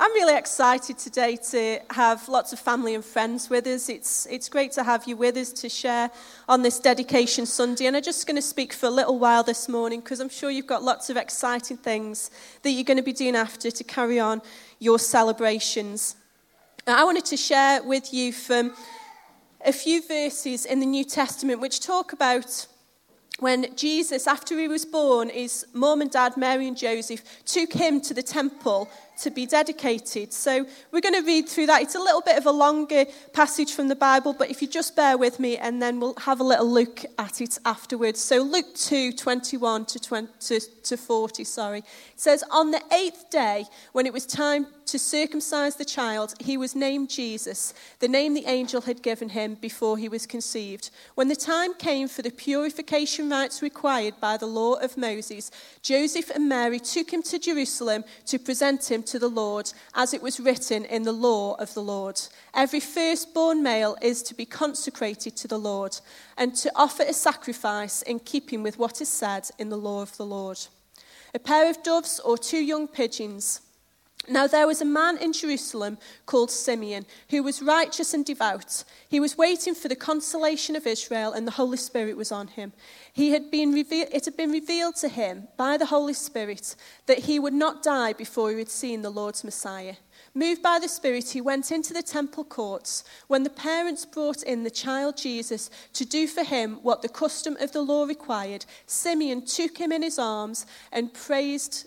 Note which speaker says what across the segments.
Speaker 1: I'm really excited today to have lots of family and friends with us. It's, it's great to have you with us to share on this Dedication Sunday. And I'm just going to speak for a little while this morning because I'm sure you've got lots of exciting things that you're going to be doing after to carry on your celebrations. I wanted to share with you from a few verses in the New Testament which talk about when Jesus, after he was born, his mom and dad, Mary and Joseph, took him to the temple to be dedicated. So we're going to read through that. It's a little bit of a longer passage from the Bible, but if you just bear with me, and then we'll have a little look at it afterwards. So Luke 2 21 to, 20, to 40, sorry. It says, On the eighth day, when it was time to circumcise the child, he was named Jesus, the name the angel had given him before he was conceived. When the time came for the purification rites required by the law of Moses, Joseph and Mary took him to Jerusalem to present him to the Lord, as it was written in the law of the Lord. Every firstborn male is to be consecrated to the Lord, and to offer a sacrifice in keeping with what is said in the law of the Lord. A pair of doves or two young pigeons now there was a man in Jerusalem called Simeon who was righteous and devout. He was waiting for the consolation of Israel, and the Holy Spirit was on him. He had been reve- it had been revealed to him by the Holy Spirit that he would not die before he had seen the Lord's Messiah. Moved by the Spirit, he went into the temple courts. When the parents brought in the child Jesus to do for him what the custom of the law required, Simeon took him in his arms and praised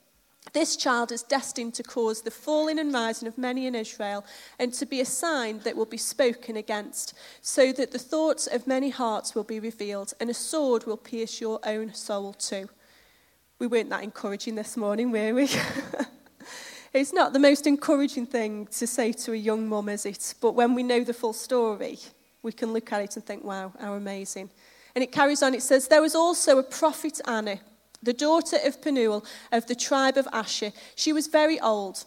Speaker 1: this child is destined to cause the falling and rising of many in Israel, and to be a sign that will be spoken against, so that the thoughts of many hearts will be revealed, and a sword will pierce your own soul too. We weren't that encouraging this morning, were we? it's not the most encouraging thing to say to a young mum, is it? But when we know the full story, we can look at it and think, wow, how amazing. And it carries on, it says, There was also a prophet Anna the daughter of Penuel of the tribe of Asher. She was very old.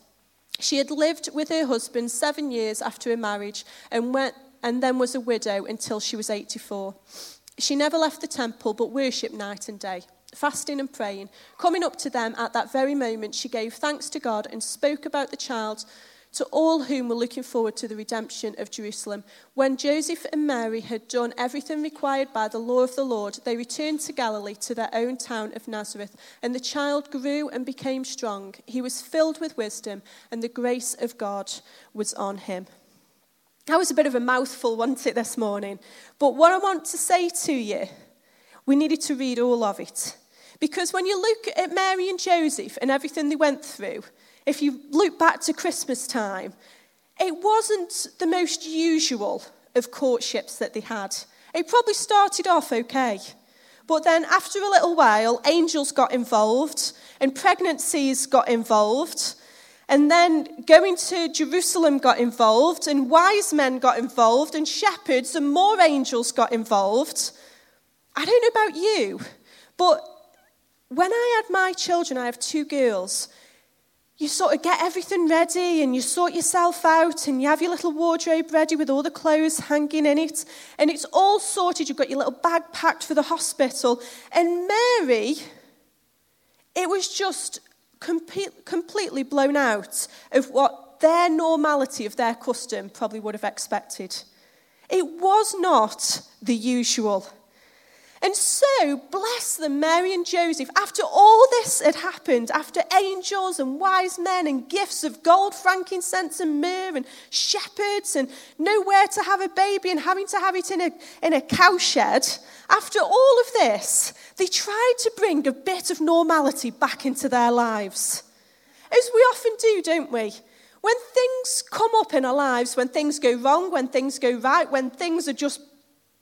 Speaker 1: She had lived with her husband seven years after her marriage and, went, and then was a widow until she was 84. She never left the temple but worshipped night and day, fasting and praying. Coming up to them at that very moment, she gave thanks to God and spoke about the child to all whom were looking forward to the redemption of Jerusalem. When Joseph and Mary had done everything required by the law of the Lord, they returned to Galilee to their own town of Nazareth. And the child grew and became strong. He was filled with wisdom, and the grace of God was on him. That was a bit of a mouthful, wasn't it, this morning? But what I want to say to you, we needed to read all of it. Because when you look at Mary and Joseph and everything they went through, if you look back to Christmas time, it wasn't the most usual of courtships that they had. It probably started off okay. But then, after a little while, angels got involved and pregnancies got involved. And then going to Jerusalem got involved, and wise men got involved, and shepherds and more angels got involved. I don't know about you, but when I had my children, I have two girls, you sort of get everything ready and you sort yourself out and you have your little wardrobe ready with all the clothes hanging in it and it's all sorted. You've got your little bag packed for the hospital. And Mary, it was just complete, completely blown out of what their normality of their custom probably would have expected. It was not the usual. And so, bless them, Mary and Joseph, after all this had happened, after angels and wise men and gifts of gold, frankincense, and myrrh, and shepherds, and nowhere to have a baby and having to have it in a, in a cowshed, after all of this, they tried to bring a bit of normality back into their lives. As we often do, don't we? When things come up in our lives, when things go wrong, when things go right, when things are just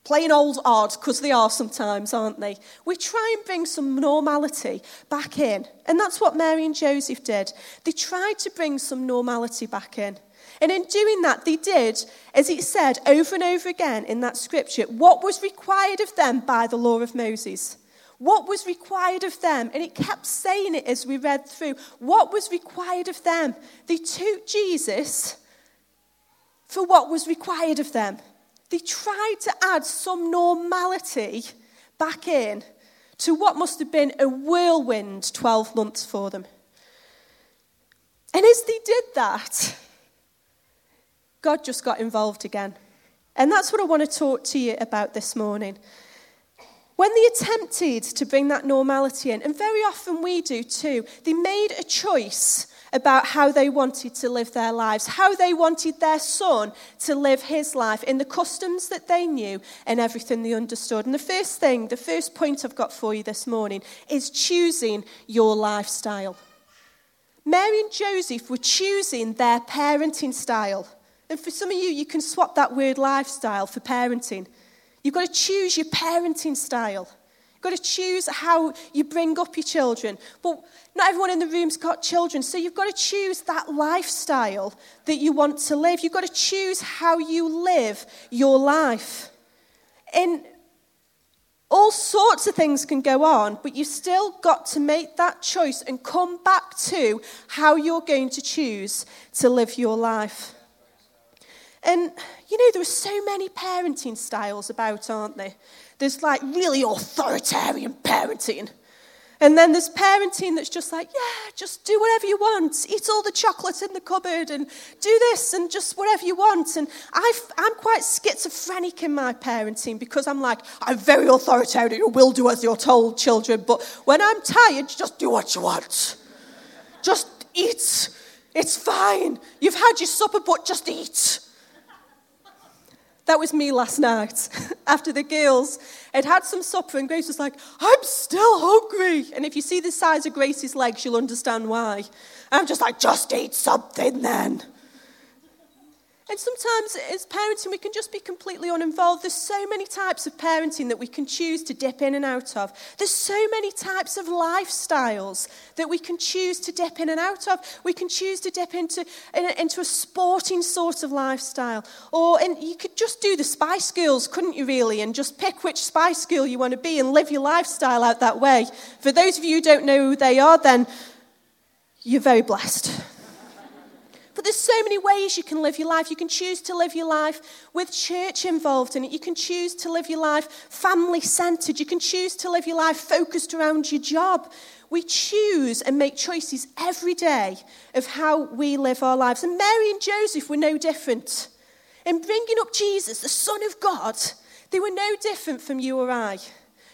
Speaker 1: plain old odd, because they are sometimes, aren't they? We try and bring some normality back in. And that's what Mary and Joseph did. They tried to bring some normality back in. And in doing that, they did, as it said over and over again in that scripture, what was required of them by the law of Moses. What was required of them? And it kept saying it as we read through. What was required of them? They took Jesus for what was required of them. They tried to add some normality back in to what must have been a whirlwind 12 months for them. And as they did that, God just got involved again. And that's what I want to talk to you about this morning. When they attempted to bring that normality in, and very often we do too, they made a choice about how they wanted to live their lives, how they wanted their son to live his life in the customs that they knew and everything they understood. And the first thing, the first point I've got for you this morning is choosing your lifestyle. Mary and Joseph were choosing their parenting style. And for some of you, you can swap that word lifestyle for parenting. You've got to choose your parenting style. You've got to choose how you bring up your children. But not everyone in the room's got children, so you've got to choose that lifestyle that you want to live. You've got to choose how you live your life. And all sorts of things can go on, but you've still got to make that choice and come back to how you're going to choose to live your life. And, you know, there are so many parenting styles about, aren't there? There's like really authoritarian parenting. And then there's parenting that's just like, yeah, just do whatever you want. Eat all the chocolate in the cupboard and do this and just whatever you want. And i am quite schizophrenic in my parenting because I'm like, I'm very authoritarian. You will do as you're told, children. But when I'm tired, just do what you want. Just eat. It's fine. You've had your supper, but just eat. That was me last night after the girls had had some supper, and Grace was like, I'm still hungry. And if you see the size of Grace's legs, you'll understand why. I'm just like, just eat something then. And sometimes as parenting, we can just be completely uninvolved. There's so many types of parenting that we can choose to dip in and out of. There's so many types of lifestyles that we can choose to dip in and out of. We can choose to dip into, into a sporting sort of lifestyle. Or and you could just do the Spice Girls, couldn't you, really? And just pick which Spice Girl you want to be and live your lifestyle out that way. For those of you who don't know who they are, then you're very blessed. But there's so many ways you can live your life. You can choose to live your life with church involved in it. You can choose to live your life family centered. You can choose to live your life focused around your job. We choose and make choices every day of how we live our lives. And Mary and Joseph were no different. In bringing up Jesus, the Son of God, they were no different from you or I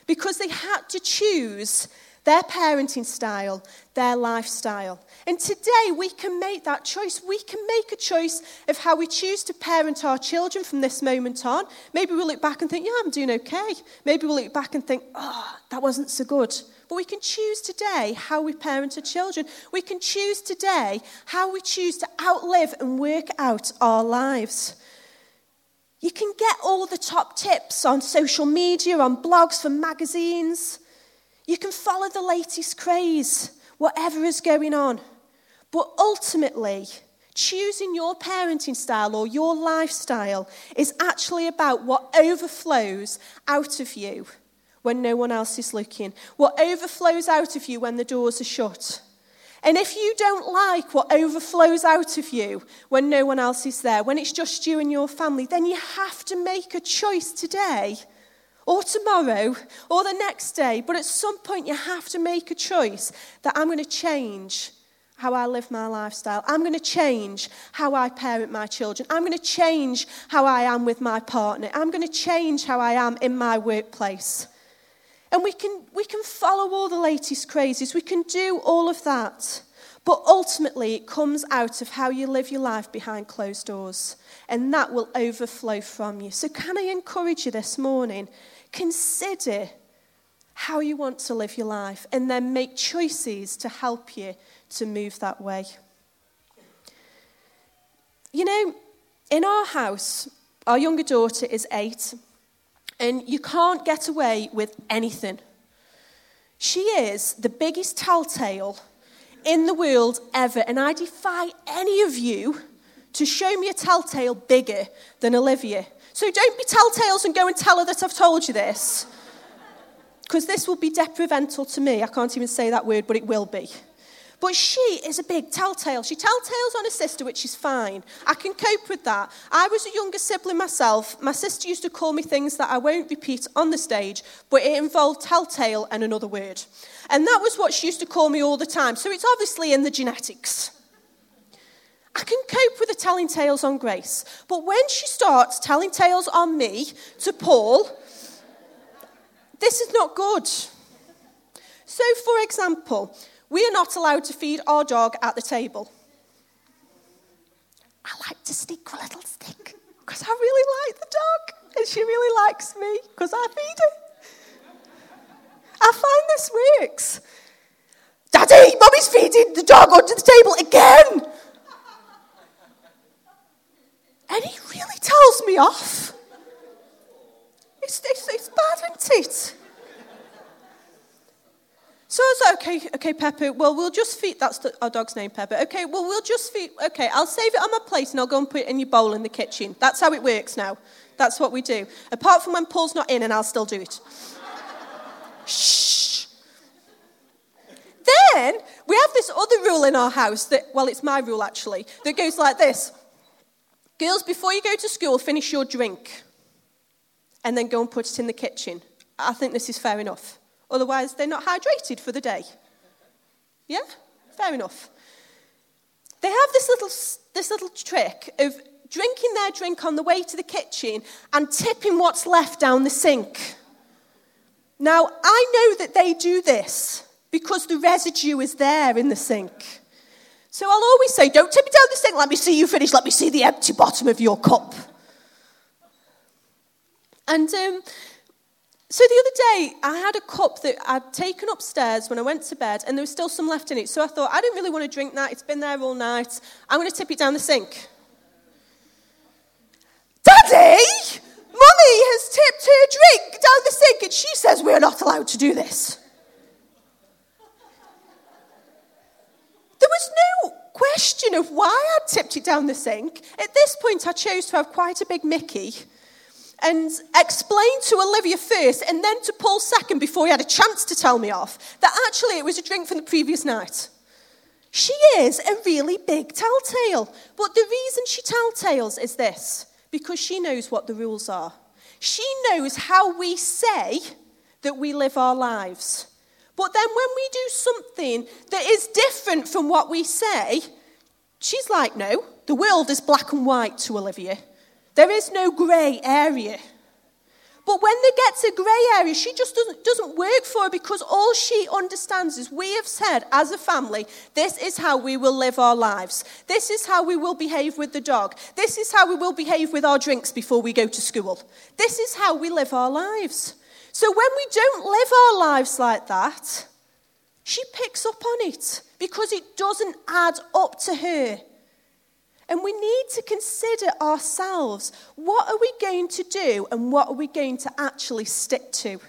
Speaker 1: because they had to choose their parenting style, their lifestyle. And today we can make that choice. We can make a choice of how we choose to parent our children from this moment on. Maybe we'll look back and think, yeah, I'm doing okay. Maybe we'll look back and think, oh, that wasn't so good. But we can choose today how we parent our children. We can choose today how we choose to outlive and work out our lives. You can get all the top tips on social media, on blogs, from magazines. You can follow the latest craze, whatever is going on. But ultimately, choosing your parenting style or your lifestyle is actually about what overflows out of you when no one else is looking, what overflows out of you when the doors are shut. And if you don't like what overflows out of you when no one else is there, when it's just you and your family, then you have to make a choice today or tomorrow or the next day. But at some point, you have to make a choice that I'm going to change how I live my lifestyle. I'm going to change how I parent my children. I'm going to change how I am with my partner. I'm going to change how I am in my workplace. And we can, we can follow all the latest crazes. We can do all of that. But ultimately, it comes out of how you live your life behind closed doors. And that will overflow from you. So, can I encourage you this morning? Consider how you want to live your life and then make choices to help you to move that way. You know, in our house, our younger daughter is eight, and you can't get away with anything. She is the biggest telltale in the world ever, and I defy any of you to show me a telltale bigger than Olivia. So don't be telltales and go and tell her that I've told you this. Because this will be detrimental to me. I can't even say that word, but it will be. But she is a big telltale. She telltales on her sister, which is fine. I can cope with that. I was a younger sibling myself. My sister used to call me things that I won't repeat on the stage, but it involved telltale and another word. And that was what she used to call me all the time. So it's obviously in the genetics. I can cope with the telling tales on Grace. But when she starts telling tales on me to Paul, this is not good. So, for example, we are not allowed to feed our dog at the table. I like to stick a little stick because I really like the dog and she really likes me because I feed her. I find this works. Daddy, Mummy's feeding the dog under the table again. And he really tells me off. It's, it's, it's bad, isn't it? So I was like, okay, okay, Pepper, well, we'll just feed, that's the, our dog's name, Pepper. Okay, well, we'll just feed, okay, I'll save it on my plate and I'll go and put it in your bowl in the kitchen. That's how it works now. That's what we do. Apart from when Paul's not in and I'll still do it. Shh. Then we have this other rule in our house that, well, it's my rule actually, that goes like this Girls, before you go to school, finish your drink and then go and put it in the kitchen. I think this is fair enough. Otherwise, they're not hydrated for the day. Yeah? Fair enough. They have this little, this little trick of drinking their drink on the way to the kitchen and tipping what's left down the sink. Now, I know that they do this because the residue is there in the sink. So I'll always say, Don't tip me down the sink, let me see you finish, let me see the empty bottom of your cup. And um, so the other day, I had a cup that I'd taken upstairs when I went to bed, and there was still some left in it. So I thought, I didn't really want to drink that. It's been there all night. I'm going to tip it down the sink. Daddy! Mummy has tipped her drink down the sink, and she says we're not allowed to do this. There was no question of why I'd tipped it down the sink. At this point, I chose to have quite a big Mickey and explain to Olivia first and then to Paul second before he had a chance to tell me off that actually it was a drink from the previous night. She is a really big telltale. But the reason she telltales is this because she knows what the rules are. She knows how we say that we live our lives. But then when we do something that is different from what we say, she's like, no, the world is black and white to Olivia. There is no grey area. But when there gets a grey area, she just doesn't, doesn't work for her because all she understands is we have said as a family, this is how we will live our lives. This is how we will behave with the dog. This is how we will behave with our drinks before we go to school. This is how we live our lives. So when we don't live our lives like that, she picks up on it because it doesn't add up to her. And we need to consider ourselves what are we going to do and what are we going to actually stick to?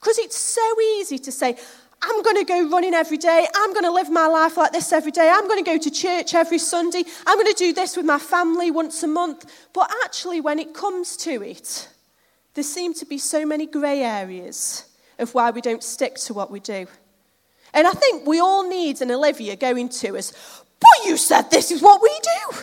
Speaker 1: Because it's so easy to say, I'm going to go running every day. I'm going to live my life like this every day. I'm going to go to church every Sunday. I'm going to do this with my family once a month. But actually, when it comes to it, there seem to be so many grey areas of why we don't stick to what we do. And I think we all need an Olivia going to us, but you said this is what we do.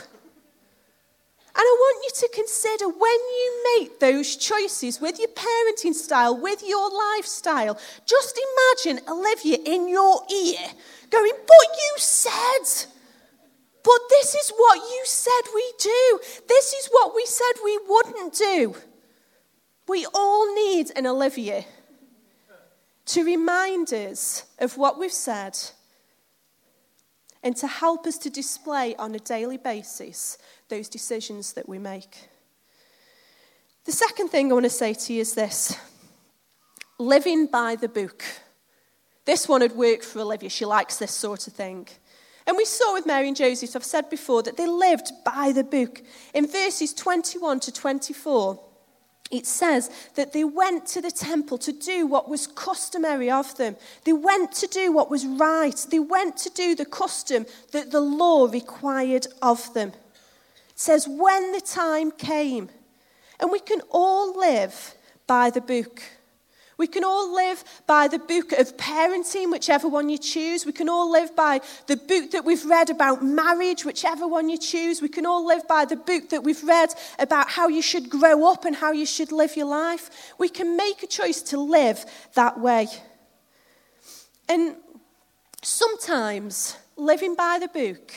Speaker 1: And I want you to consider when you make those choices with your parenting style, with your lifestyle, just imagine Olivia in your ear going, But you said. But this is what you said we do. This is what we said we wouldn't do. We all need an Olivia to remind us of what we've said and to help us to display on a daily basis those decisions that we make. The second thing I want to say to you is this living by the book. This one had worked for Olivia. She likes this sort of thing. And we saw with Mary and Joseph, I've said before, that they lived by the book. In verses 21 to 24, it says that they went to the temple to do what was customary of them. They went to do what was right. They went to do the custom that the law required of them. It says, when the time came. And we can all live by the book. We can all live by the book of parenting, whichever one you choose. We can all live by the book that we've read about marriage, whichever one you choose. We can all live by the book that we've read about how you should grow up and how you should live your life. We can make a choice to live that way. And sometimes living by the book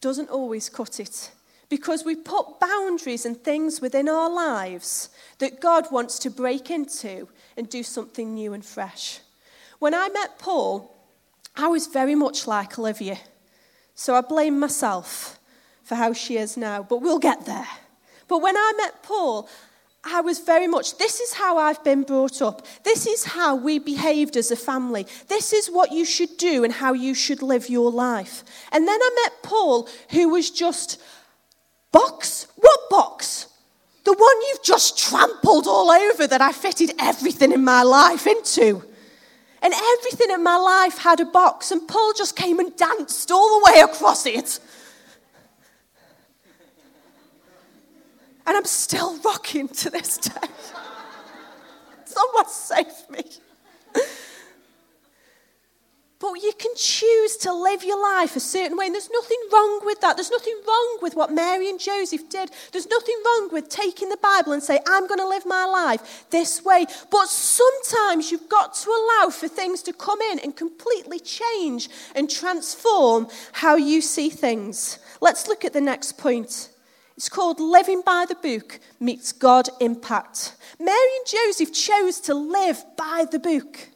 Speaker 1: doesn't always cut it because we put boundaries and things within our lives that God wants to break into and do something new and fresh. When I met Paul, I was very much like Olivia. So I blame myself for how she is now, but we'll get there. But when I met Paul, I was very much, this is how I've been brought up. This is how we behaved as a family. This is what you should do and how you should live your life. And then I met Paul, who was just, box? What box? The one you've just all over that I fitted everything in my life into. And everything in my life had a box, and Paul just came and danced all the way across it. And I'm still rocking to this day. Someone save me. But you can choose to live your life a certain way. And there's nothing wrong with that. There's nothing wrong with what Mary and Joseph did. There's nothing wrong with taking the Bible and say, I'm going to live my life this way. But sometimes you've got to allow for things to come in and completely change and transform how you see things. Let's look at the next point. It's called Living by the Book Meets God Impact. Mary and Joseph chose to live by the book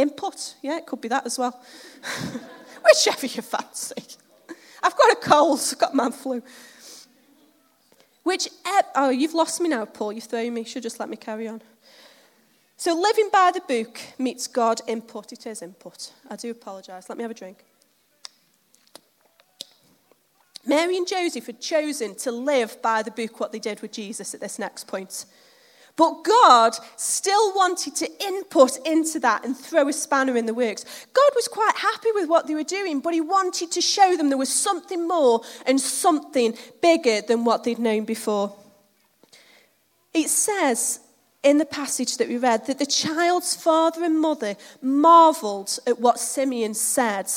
Speaker 1: input. Yeah, it could be that as well. Whichever you fancy. I've got a cold, I've got man flu. Which, eh, oh, you've lost me now, Paul. You've thrown me. You should just let me carry on. So, living by the book meets God input. It is input. I do apologise. Let me have a drink. Mary and Joseph had chosen to live by the book, what they did with Jesus at this next point. But God still wanted to input into that and throw a spanner in the works. God was quite happy with what they were doing, but He wanted to show them there was something more and something bigger than what they'd known before. It says in the passage that we read that the child's father and mother marveled at what Simeon said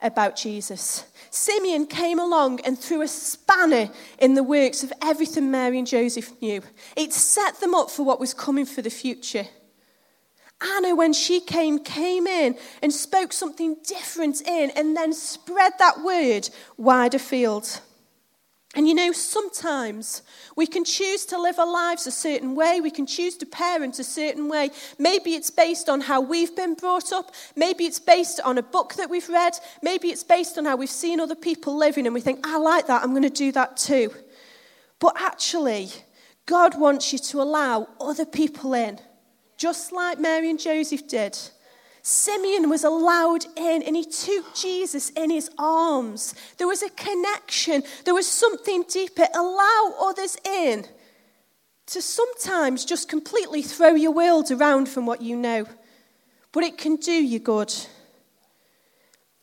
Speaker 1: about Jesus. Simeon came along and threw a spanner in the works of everything Mary and Joseph knew. It set them up for what was coming for the future. Anna, when she came, came in and spoke something different in and then spread that word wide afield. And you know, sometimes we can choose to live our lives a certain way. We can choose to parent a certain way. Maybe it's based on how we've been brought up. Maybe it's based on a book that we've read. Maybe it's based on how we've seen other people living and we think, I like that, I'm going to do that too. But actually, God wants you to allow other people in, just like Mary and Joseph did. Simeon was allowed in and he took Jesus in his arms. There was a connection, there was something deeper. Allow others in to sometimes just completely throw your world around from what you know, but it can do you good.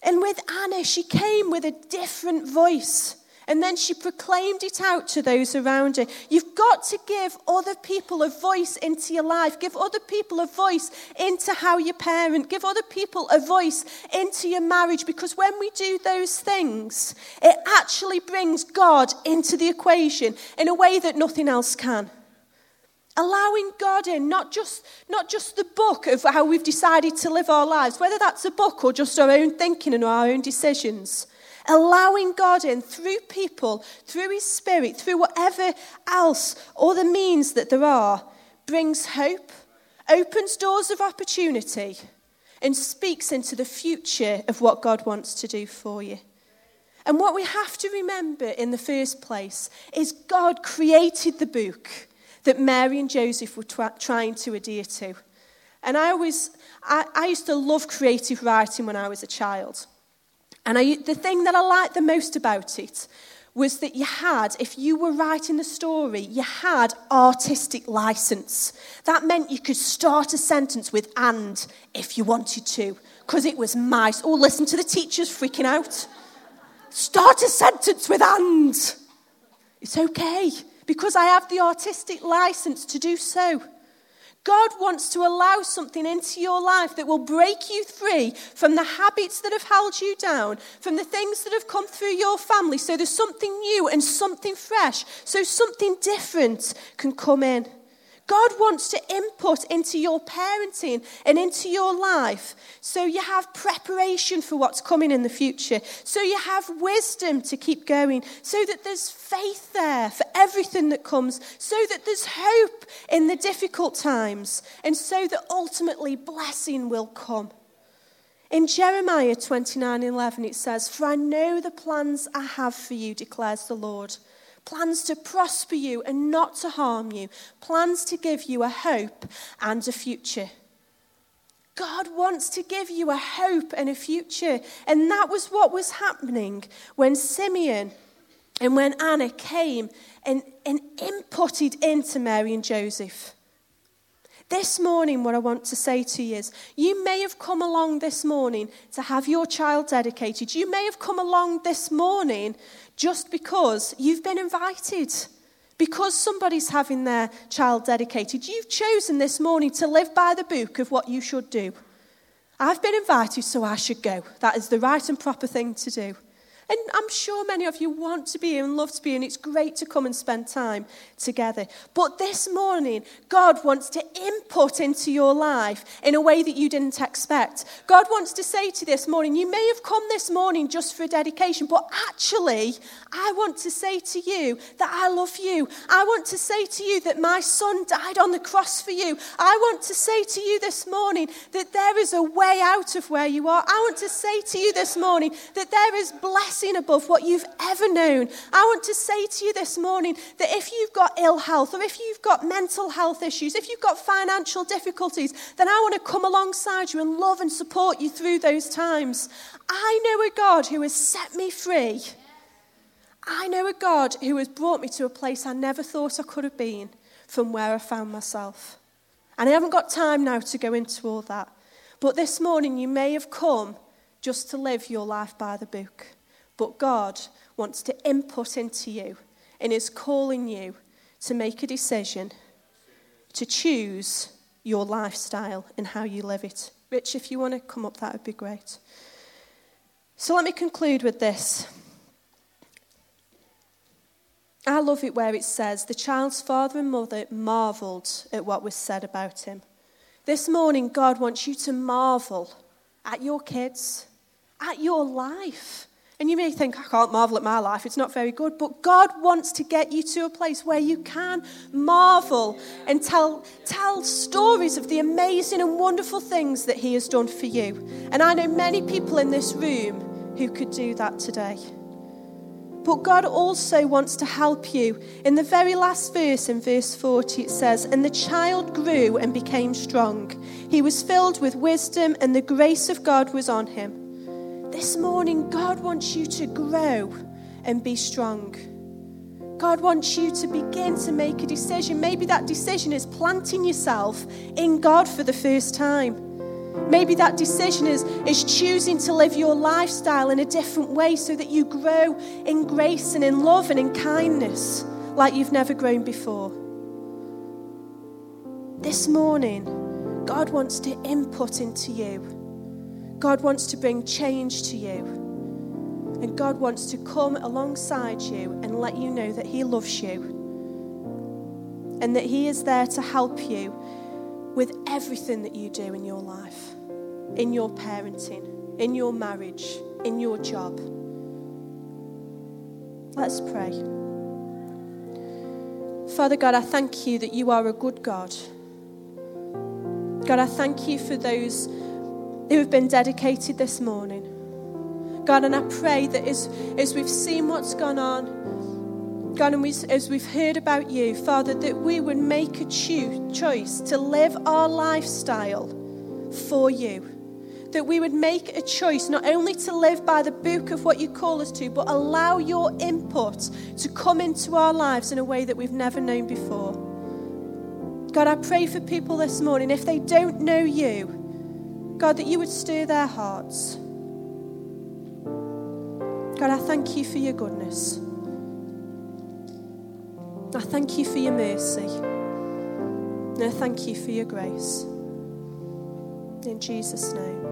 Speaker 1: And with Anna, she came with a different voice. And then she proclaimed it out to those around her. You've got to give other people a voice into your life. Give other people a voice into how you parent. Give other people a voice into your marriage. Because when we do those things, it actually brings God into the equation in a way that nothing else can. Allowing God in, not just, not just the book of how we've decided to live our lives, whether that's a book or just our own thinking and our own decisions allowing God in through people, through His Spirit, through whatever else, or the means that there are, brings hope, opens doors of opportunity, and speaks into the future of what God wants to do for you. And what we have to remember in the first place is God created the book that Mary and Joseph were tra- trying to adhere to. And I always, I, I used to love creative writing when I was a child. And I, the thing that I liked the most about it was that you had, if you were writing the story, you had artistic license. That meant you could start a sentence with and if you wanted to, because it was my. Oh, listen to the teachers freaking out. start a sentence with and. It's okay because I have the artistic license to do so. God wants to allow something into your life that will break you free from the habits that have held you down, from the things that have come through your family. So there's something new and something fresh, so something different can come in. God wants to input into your parenting and into your life. So you have preparation for what's coming in the future, so you have wisdom to keep going, so that there's faith there for everything that comes, so that there's hope in the difficult times, and so that ultimately blessing will come. In Jeremiah 29 11, it says, For I know the plans I have for you, declares the Lord plans to prosper you and not to harm you, plans to give you a hope and a future. God wants to give you a hope and a future. And that was what was happening when Simeon and when Anna came and, and inputted into Mary and Joseph. This morning, what I want to say to you is you may have come along this morning to have your child dedicated. You may have come along this morning just because you've been invited. Because somebody's having their child dedicated, you've chosen this morning to live by the book of what you should do. I've been invited, so I should go. That is the right and proper thing to do. And I'm sure many of you want to be and love to be, and it's great to come and spend time together. But this morning, God wants to input into your life in a way that you didn't expect. God wants to say to this morning, you may have come this morning just for a dedication, but actually, I want to say to you that I love you. I want to say to you that my son died on the cross for you. I want to say to you this morning that there is a way out of where you are. I want to say to you this morning that there is blessing blessing above what you've ever known. I want to say to you this morning that if you've got ill health or if you've got mental health issues, if you've got financial difficulties, then I want to come alongside you and love and support you through those times. I know a God who has set me free. I know a God who has brought me to a place I never thought I could have been from where I found myself. And I haven't got time now to go into all that. But this morning, you may have come just to live your life by the book. But God wants to input into you and is calling you to make a decision to choose your lifestyle and how you live it. Rich, if you want to come up, that would be great. So let me conclude with this. I love it where it says, The child's father and mother marveled at what was said about him. This morning, God wants you to marvel at your kids, at your life. And you may think, I can't marvel at my life, it's not very good. But God wants to get you to a place where you can marvel and tell, tell stories of the amazing and wonderful things that He has done for you. And I know many people in this room who could do that today. But God also wants to help you. In the very last verse, in verse 40, it says, And the child grew and became strong. He was filled with wisdom, and the grace of God was on him. This morning, God wants you to grow and be strong. God wants you to begin to make a decision. Maybe that decision is planting yourself in God for the first time. Maybe that decision is, is choosing to live your lifestyle in a different way so that you grow in grace and in love and in kindness like you've never grown before. This morning, God wants to input into you God wants to bring change to you. And God wants to come alongside you and let you know that He loves you and that He is there to help you with everything that you do in your life, in your parenting, in your marriage, in your job. Let's pray. Father God, I thank you that you are a good God. God, I thank you for those who have been dedicated this morning. God, and I pray that as, as we've seen what's gone on, God, and we, as we've heard about you, Father, that we would make a cho- choice to live our lifestyle for you. That we would make a choice not only to live by the book of what you call us to, but allow your input to come into our lives in a way that we've never known before. God, I pray for people this morning, if they don't know you, God, that you would stir their hearts. God, I thank you for your goodness. I thank you for your mercy. And I thank you for your grace. In Jesus' name.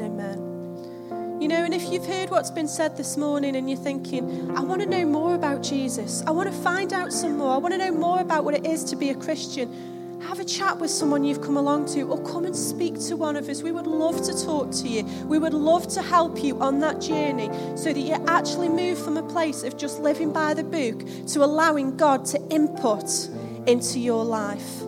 Speaker 1: Amen. You know, and if you've heard what's been said this morning and you're thinking, I want to know more about Jesus, I want to find out some more, I want to know more about what it is to be a Christian have a chat with someone you've come along to, or come and speak to one of us. We would love to talk to you. We would love to help you on that journey so that you actually move from a place of just living by the book to allowing God to input into your life.